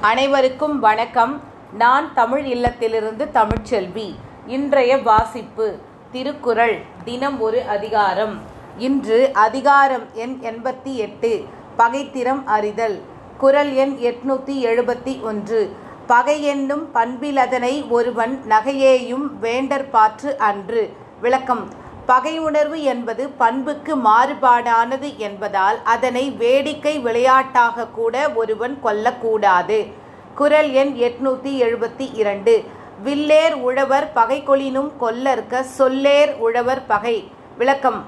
அனைவருக்கும் வணக்கம். நான் தமிழ் இல்லத்திலிருந்து தமிழ்ச்செல்வி. இன்றைய வாசிப்பு திருக்குறள் தினம் ஒரு அதிகாரம். இன்று அதிகாரம் எண் எண்பத்தி எட்டு பகைத்திறம் அறிதல். குறள் எண் எட்நூத்தி எழுபத்தி ஒன்று. பகை என்னும் பண்பிலதனை ஒருவன் நகையேயும் வேண்டற்பாற்று அன்று. விளக்கம். பகை உணர்வு என்பது பண்புக்கு மாறுபாடானது என்பதால் அதனை வேடிக்கை விளையாட்டாக கூட ஒருவன் கொல்லக்கூடாது. குறள் எண் எட்நூத்தி எழுபத்தி இரண்டு. வில்லேர் உழவர் பகை கொளினும் கொல்லற்க சொல்லேர் உழவர் பகை. விளக்கம்.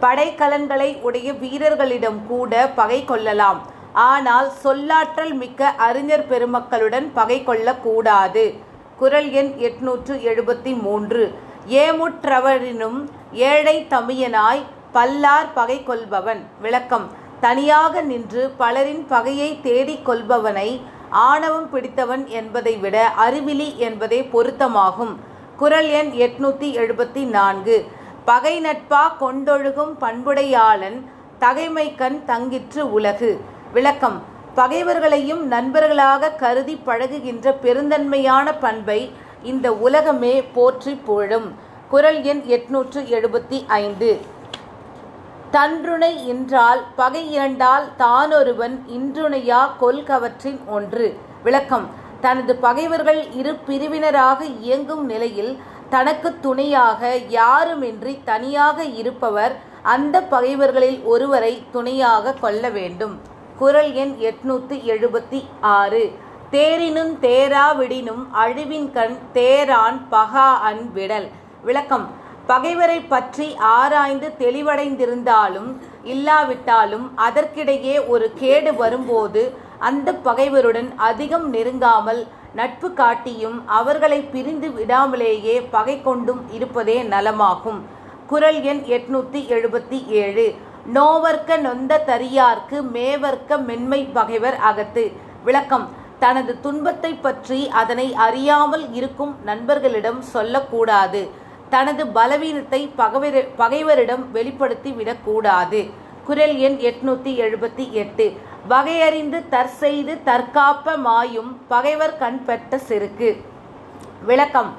படைக்கலன்களை உடைய வீரர்களிடம் கூட பகை கொள்ளலாம். ஆனால் சொல்லாற்றல் மிக்க அறிஞர் பெருமக்களுடன் பகை கொள்ளக்கூடாது. குறள் எண் எட்நூற்று எழுபத்தி மூன்று. ஏமுற்றவரினும் ஏழை தமியனாய் பல்லார் பகை கொள்பவன் விளக்கம். தனியாக நின்று பலரின் பகையை தேடிக் கொள்பவனை ஆணவம் பிடித்தவன் என்பதை விட அறிவிலி என்பதே பொருத்தமாகும். குறள் எண் எட்நூத்தி எழுபத்தி நான்கு பகை நட்பா கொண்டொழுகும் பண்புடையாளன் தகைமைக்கண் தங்கிற்று உலகு. விளக்கம். பகைவர்களையும் நண்பர்களாக கருதி பழகுகின்ற பெருந்தன்மையான பண்பை இந்த உலகமே போற்றி புகழும். குரல் எண் எட்நூற்று எழுபத்தி ஐந்து. தன்றுணை இன்றால் பகை இரண்டால் தானொருவன் இன்றுணையா கொல்கவற்றின் ஒன்று. விளக்கம். தனது பகைவர்கள் இரு பிரிவினராக இயங்கும் நிலையில் தனக்கு துணையாக யாருமின்றி தனியாக இருப்பவர் அந்த பகைவர்களில் ஒருவரை துணையாக கொள்ள வேண்டும். குறள் எண் எட்நூத்தி எழுபத்தி ஆறு. தேரினும் தேராவிடினும் அழிவின் கண் தேரான் பகா அன் விடல். விளக்கம். பகைவரை பற்றி ஆராய்ந்து தெளிவடைந்திருந்தாலும் இல்லாவிட்டாலும் அதற்கிடையே ஒரு கேடு வரும்போது அந்த பகைவருடன் அதிகம் நெருங்காமல் நட்பு காட்டியும் அவர்களை பிரிந்து விடாமலேயே பகை கொண்டும் இருப்பதே நலமாகும். குறள் எண் எட்நூத்தி எழுபத்தி ஏழு. நோவர்க்க நொந்த தரியார்க்கு மேவர்க்க மென்மை பகைவர் அகத்து. விளக்கம். தனது துன்பத்தை பற்றி அதனை அறியாமல் இருக்கும் நண்பர்களிடம் சொல்லக்கூடாது. தனது பலவீனத்தை பகைவர் பகைவரிடம் வெளிப்படுத்தி விடக்கூடாது குரல் எண் எட்நூத்தி எழுபத்தி எட்டு. வகையறிந்து தற்செய்து தற்காப்ப மாயும் பகைவர் கண் பெற்ற செருக்கு விளக்கம்.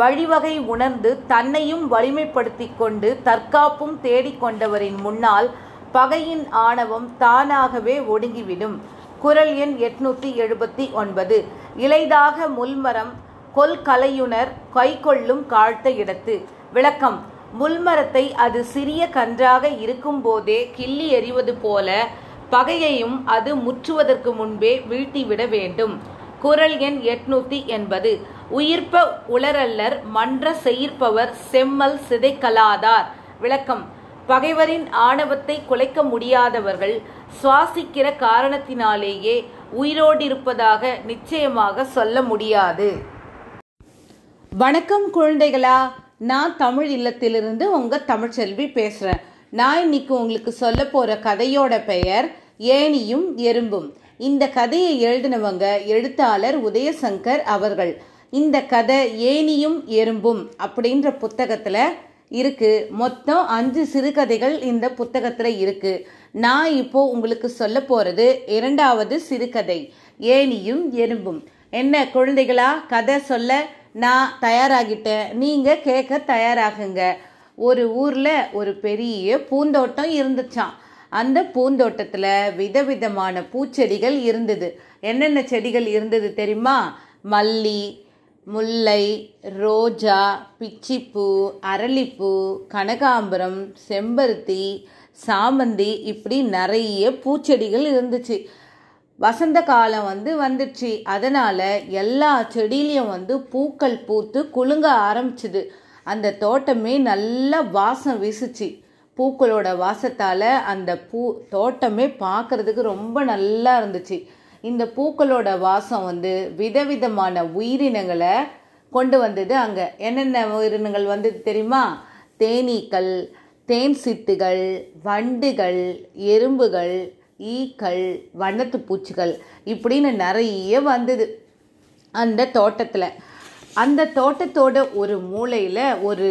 வழிவகை உணர்ந்து தன்னையும் வலிமைப்படுத்தி கொண்டு தற்காப்பும் தேடிக்கொண்டவரின் முன்னால் பகையின் ஆணவம் தானாகவே ஒடுங்கிவிடும். குரல் எண் எட்நூத்தி எழுபத்தி ஒன்பது. இலைதாக முல்மரம் கொல்கலையுணர் கைக்கொள்ளும் காழ்த்த இடத்து. விளக்கம் முள்மரத்தை அது சிறிய கன்றாக இருக்கும்போதே கிள்ளி எறிவது போல பகையையும் அது முற்றுவதற்கு முன்பே வீழ்த்திவிட வேண்டும். குரல் எண் எட்நூத்தி எண்பது. உயிர்ப்ப உளரல்லர் மன்ற செயிர்ப்பவர் செம்மல் சிதைக்கலாதார். விளக்கம் பகைவரின் ஆணவத்தை குலைக்க முடியாதவர்கள் சுவாசிக்கிற காரணத்தினாலேயே உயிரோடிருப்பதாக நிச்சயமாக சொல்ல முடியாது. வணக்கம் குழந்தைகளா. நான் தமிழ் இல்லத்திலிருந்து உங்க தமிழ்ச்செல்வி பேசுறேன். நான் இன்னைக்கு உங்களுக்கு சொல்ல போற கதையோட பெயர் ஏனியும் எறும்பும். இந்த கதையை எழுதினவங்க எழுத்தாளர் உதயசங்கர் அவர்கள். இந்த கதை ஏனியும் எறும்பும் அப்படின்ற புத்தகத்துல இருக்கு. மொத்தம் அஞ்சு சிறுகதைகள் இந்த புத்தகத்துல இருக்கு. நான் இப்போ உங்களுக்கு சொல்ல போறது இரண்டாவது சிறுகதை. ஏனியும் எறும்பும். என்ன குழந்தைகளா? கதை சொல்ல நான் தயாராகிட்டேன். நீங்க கேட்க தயாராகுங்க. ஒரு ஊர்ல ஒரு பெரிய பூந்தோட்டம் இருந்துச்சான் அந்த பூந்தோட்டத்துல விதவிதமான பூச்செடிகள் இருந்தது. என்னென்ன செடிகள் இருந்தது தெரியுமா? மல்லி முல்லை ரோஜா பிச்சிப்பூ அரளிப்பூ கனகாம்பரம் செம்பருத்தி சாமந்தி இப்படி நிறைய பூச்செடிகள் இருந்துச்சு. வசந்த காலம் வந்து வந்துடுச்சு அதனால் எல்லா செடியிலையும் வந்து பூக்கள் பூத்து குலுங்க ஆரம்பிச்சுது. அந்த தோட்டமே நல்லா வாசம் வீசுச்சு. பூக்களோட வாசத்தால் அந்த பூ தோட்டமே பார்க்கறதுக்கு ரொம்ப நல்லா இருந்துச்சு. இந்த பூக்களோட வாசம் வந்து விதவிதமான உயிரினங்களை கொண்டு வந்தது அங்கே. என்னென்ன உயிரினங்கள் வந்தது தெரியுமா? தேனீக்கள் தேன் சிட்டுகள் வண்டுகள் எறும்புகள் ஈக்கள் வண்ணத்து பூச்சிகள் இப்படின்னு நிறைய வந்தது அந்த தோட்டத்தில். அந்த தோட்டத்தோட ஒரு மூலையில் ஒரு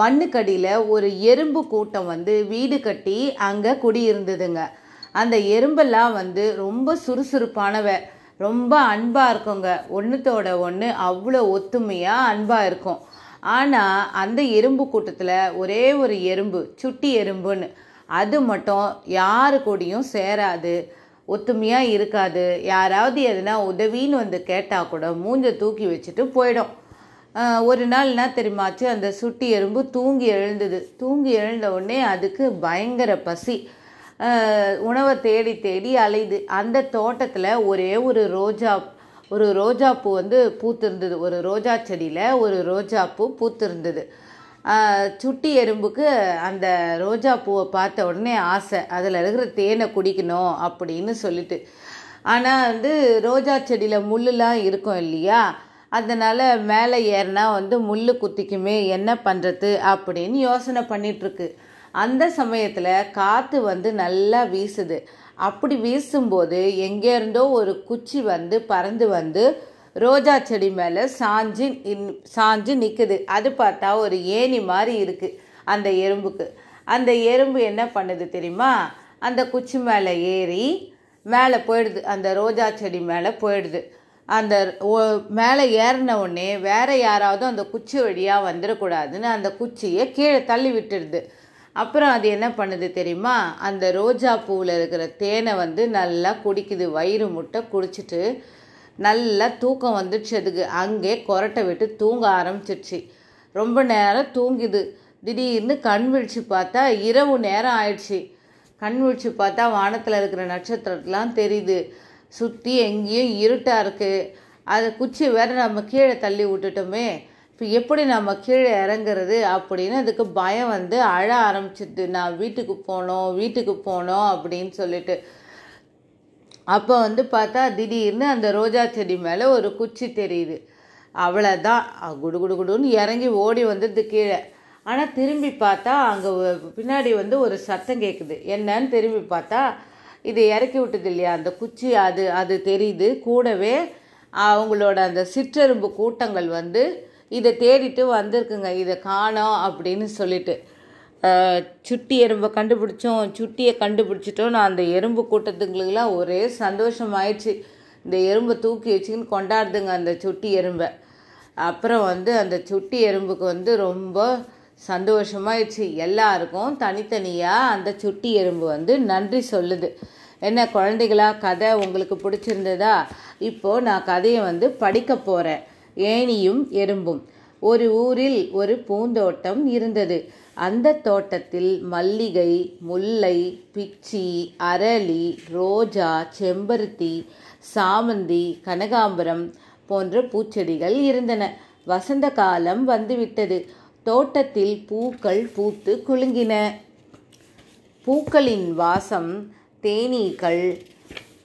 மண்ணுக்கடியில் ஒரு எறும்பு கூட்டம் வந்து வீடு கட்டி அங்கே குடியிருந்ததுங்க. அந்த எறும்பெல்லாம் வந்து ரொம்ப சுறுசுறுப்பானவ. ரொம்ப அன்பாக இருக்குங்க. ஒன்றுத்தோட ஒன்று அவ்வளோ ஒத்துமையாக அன்பாக இருக்கும். ஆனால் அந்த எறும்பு கூட்டத்தில் ஒரே ஒரு எறும்பு சுட்டி எறும்புன்னு. அது மட்டும் யாரு கூடயும் சேராது ஒத்துமையாக இருக்காது. யாராவது எதுனா உதவின்னு வந்து கேட்டால் கூட மூஞ்ச தூக்கி வச்சுட்டு போயிடும். ஒரு நாள் என்ன தெரியுமாச்சு? அந்த சுட்டி எறும்பு தூங்கி எழுந்தது. தூங்கி எழுந்த உடனே அதுக்கு பயங்கர பசி. உணவை தேடி தேடி அலையுது. அந்த தோட்டத்தில் ஒரே ஒரு ரோஜா ஒரு ரோஜா பூ வந்து பூத்திருந்தது. ஒரு ரோஜா செடியில் ஒரு ரோஜா பூ பூத்திருந்தது. சுட்டி எறும்புக்கு அந்த ரோஜா பூவை பார்த்த உடனே ஆசை. அதில் இருக்கிற தேனை குடிக்கணும் அப்படின்னு சொல்லிட்டு. ஆனால் வந்து ரோஜா செடியில் முள்ளுலாம் இருக்கும் இல்லையா? அதனால் மேலே ஏறினா வந்து முள் குத்திக்குமே என்ன பண்ணுறது அப்படின்னு யோசனை பண்ணிகிட்ருக்கு அந்த சமயத்தில் காற்று வந்து நல்லா வீசுது. அப்படி வீசும்போது எங்கேருந்தோ ஒரு குச்சி வந்து பறந்து வந்து ரோஜா செடி மேலே சாஞ்சு சாஞ்சு நிற்குது அது பார்த்தா ஒரு ஏணி மாதிரி இருக்குது அந்த எறும்புக்கு. அந்த எறும்பு என்ன பண்ணுது தெரியுமா? அந்த குச்சி மேலே ஏறி மேலே போயிடுது. அந்த ரோஜா செடி மேலே போயிடுது. அந்த ஓ- மேலே ஏறின உடனே வேறு யாராவது அந்த குச்சி வழியாக வந்துடக்கூடாதுன்னு அந்த குச்சியை கீழே தள்ளி விட்டுடுது. அப்புறம் அது என்ன பண்ணுது தெரியுமா? அந்த ரோஜா பூவில் இருக்கிற தேனை வந்து நல்லா குடிக்குது. வயிறு முட்டை குடிச்சிட்டு நல்லா தூக்கம் வந்துடுச்சு அதுக்கு. அங்கே கொரட்டை விட்டு தூங்க ஆரம்பிச்சிடுச்சு. ரொம்ப நேரம் தூங்குது. திடீர்னு கண் விழிச்சு பார்த்தா இரவு நேரம் ஆயிடுச்சு. கண் விழிச்சு பார்த்தா வானத்தில் இருக்கிற நட்சத்திரத்தெலாம் தெரியுது. சுற்றி எங்கேயும் இருட்டாக இருக்குது அதை குச்சி வேறு நம்ம கீழே தள்ளி விட்டுட்டோமே. இப்போ எப்படி நம்ம கீழே இறங்குறது அப்படின்னு அதுக்கு பயம் வந்து அழ ஆரம்பிச்சிடுது நான் வீட்டுக்கு போனோம் வீட்டுக்கு போனோம் அப்படின்னு சொல்லிட்டு. அப்போ வந்து பார்த்தா திடீர்னு அந்த ரோஜா செடி மேலே ஒரு குச்சி தெரியுது. அவ்வளோதான் குடு குடு குடுன்னு இறங்கி ஓடி வந்தது கீழே. ஆனால் திரும்பி பார்த்தா அங்கே பின்னாடி வந்து ஒரு சத்தம் கேட்குது என்னன்னு திரும்பி பார்த்தா இதை இறக்கி விட்டது இல்லையா? அந்த குச்சி அது அது தெரியுது. கூடவே அவங்களோட அந்த சிற்றெரும்பு கூட்டங்கள் வந்து இதை தேடிட்டு வந்திருக்குங்க. இதை காணோம் அப்படின்னு சொல்லிட்டு. சுட்டி எறும்பை கண்டுபிடிச்சோம். சுட்டியை கண்டுபிடிச்சிட்டோம். நான் அந்த எறும்பு கூட்டத்துங்களுக்கெல்லாம் ஒரே சந்தோஷம் ஆயிடுச்சு இந்த எறும்பை தூக்கி வச்சுக்கின்னு கொண்டாடுதுங்க அந்த சுட்டி எறும்பை. அப்புறம் வந்து அந்த சுட்டி எறும்புக்கு வந்து ரொம்ப சந்தோஷமாயிடுச்சு. எல்லாருக்கும் தனித்தனியாக அந்த சுட்டி எறும்பு வந்து நன்றி சொல்லுது. என்ன குழந்தைகளா கதை உங்களுக்கு பிடிச்சிருந்ததா? இப்போது நான் கதையை வந்து படிக்க போகிறேன் ஏணியும் எறும்பும். ஒரு ஊரில் ஒரு பூந்தோட்டம் இருந்தது. அந்த தோட்டத்தில் மல்லிகை முல்லை பிச்சி அரளி ரோஜா செம்பருத்தி சாமந்தி கனகாம்பரம் போன்ற பூச்செடிகள் இருந்தன. வசந்த காலம் வந்துவிட்டது. தோட்டத்தில் பூக்கள் பூத்து குலுங்கின. பூக்களின் வாசம் தேனீக்கள்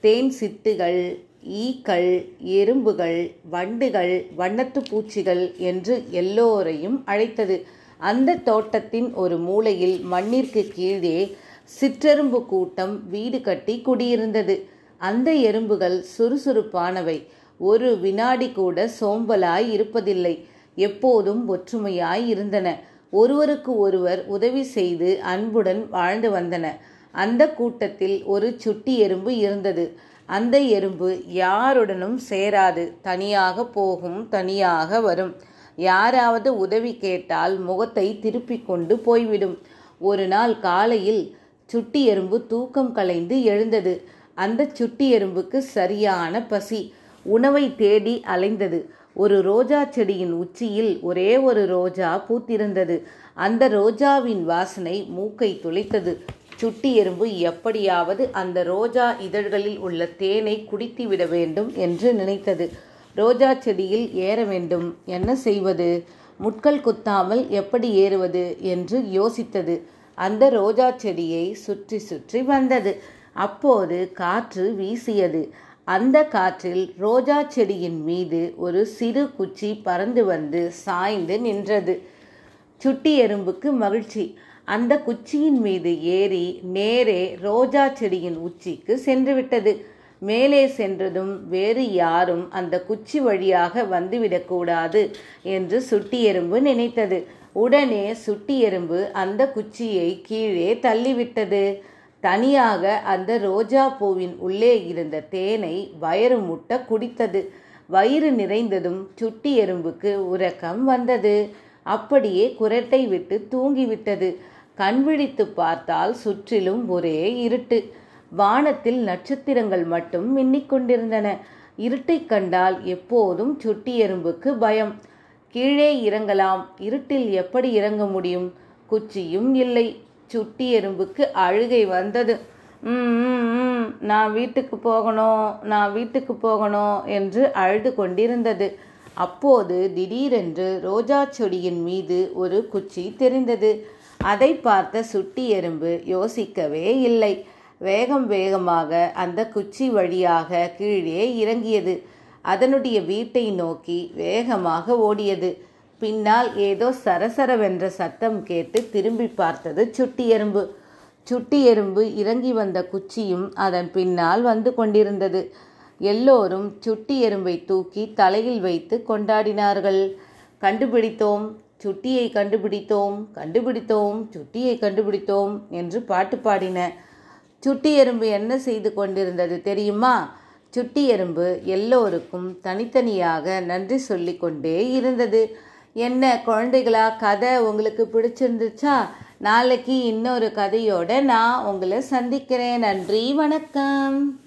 தேன் சிட்டுகள் ஈக்கள் எறும்புகள் வண்டுகள் வண்ணத்து பூச்சிகள் என்று எல்லோரையும் அழைத்தது. அந்த தோட்டத்தின் ஒரு மூலையில் மண்ணிற்கு கீழே சிற்றெரும்பு கூட்டம் வீடு கட்டி குடியிருந்தது. அந்த எறும்புகள் சுறுசுறுப்பானவை. ஒரு வினாடி கூட சோம்பலாய் இருப்பதில்லை. எப்போதும் ஒற்றுமையாய் இருந்தன. ஒருவருக்கு ஒருவர் உதவி செய்து அன்புடன் வாழ்ந்து வந்தன. அந்த கூட்டத்தில் ஒரு சுட்டி எறும்பு இருந்தது. அந்த எறும்பு யாருடனும் சேராது தனியாக போகும் தனியாக வரும். யாராவது உதவி கேட்டால் முகத்தை திருப்பிக் கொண்டு போய்விடும். ஒரு நாள் காலையில் சுட்டி எறும்பு தூக்கம் கலைந்து எழுந்தது. அந்த சுட்டி எறும்புக்கு சரியான பசி. உணவை தேடி அலைந்தது. ஒரு ரோஜா செடியின் உச்சியில் ஒரே ஒரு ரோஜா பூத்திருந்தது. அந்த ரோஜாவின் வாசனை மூக்கை துளைத்தது. சுட்டி எறும்பு எப்படியாவது அந்த ரோஜா இதழ்களில் உள்ள தேனை குடித்து விட வேண்டும் என்று நினைத்தது. ரோஜா செடியில் ஏற வேண்டும். என்ன செய்வது? முட்கள் குத்தாமல் எப்படி ஏறுவது என்று யோசித்தது. அந்த ரோஜா செடியை சுற்றி சுற்றி வந்தது. அப்போது காற்று வீசியது. அந்த காற்றில் ரோஜா செடியின் மீது ஒரு சிறு குச்சி பறந்து வந்து சாய்ந்து நின்றது. சுட்டி எறும்புக்கு மகிழ்ச்சி. அந்த குச்சியின் மீது ஏறி நேரே ரோஜா செடியின் உச்சிக்கு சென்றுவிட்டது. மேலே சென்றதும் வேறு யாரும் அந்த குச்சி வழியாக வந்துவிடக்கூடாது என்று சுட்டி எறும்பு நினைத்தது. உடனே சுட்டி எறும்பு அந்த குச்சியை கீழே தள்ளிவிட்டது. தனியாக அந்த ரோஜா பூவின் உள்ளே இருந்த தேனை வயிறு முட்ட குடித்தது. வயிறு நிறைந்ததும் சுட்டி எறும்புக்கு உறக்கம் வந்தது. அப்படியே குரட்டை விட்டு தூங்கிவிட்டது. கண் விழித்து பார்த்தால் சுற்றிலும் ஒரே இருட்டு. வானத்தில் நட்சத்திரங்கள் மட்டும் மின்னிக் கொண்டிருந்தன. இருட்டை கண்டால் எப்போதும் சுட்டி எறும்புக்கு பயம். கீழே இறங்கலாம். இருட்டில் எப்படி இறங்க முடியும்? குச்சியும் இல்லை. சுட்டி எறும்புக்கு அழுகை வந்தது. ம், நான் வீட்டுக்கு போகணும் நான் வீட்டுக்கு போகணும் என்று அழுது கொண்டிருந்தது. அப்போது திடீரென்று ரோஜா செடியின் மீது ஒரு குச்சி தெரிந்தது. அதை பார்த்த சுட்டி எறும்பு யோசிக்கவே இல்லை. வேகம் வேகமாக அந்த குச்சி வழியாக கீழே இறங்கியது. அதனுடைய வீட்டை நோக்கி வேகமாக ஓடியது. பின்னால் ஏதோ சரசரவென்ற சத்தம் கேட்டு திரும்பி பார்த்தது சுட்டி எறும்பு. சுட்டி எறும்பு இறங்கி வந்த குச்சியும் அதன் பின்னால் வந்து கொண்டிருந்தது. எல்லோரும் சுட்டி எறும்பை தூக்கி தலையில் வைத்து கொண்டாடினார்கள். கண்டுபிடித்தோம். சுட்டியை கண்டுபிடித்தோம் கண்டுபிடித்தோம் சுட்டியை கண்டுபிடித்தோம் என்று பாட்டு பாடின சுட்டி எறும்பு என்ன செய்து கொண்டிருந்தது தெரியுமா? சுட்டி எறும்பு எல்லோருக்கும் தனித்தனியாக நன்றி சொல்லிக்கொண்டே இருந்தது. என்ன குழந்தைகளா கதை உங்களுக்கு பிடிச்சிருந்துச்சா? நாளைக்கு இன்னொரு கதையோட நான் உங்களை சந்திக்கிறேன். நன்றி வணக்கம்.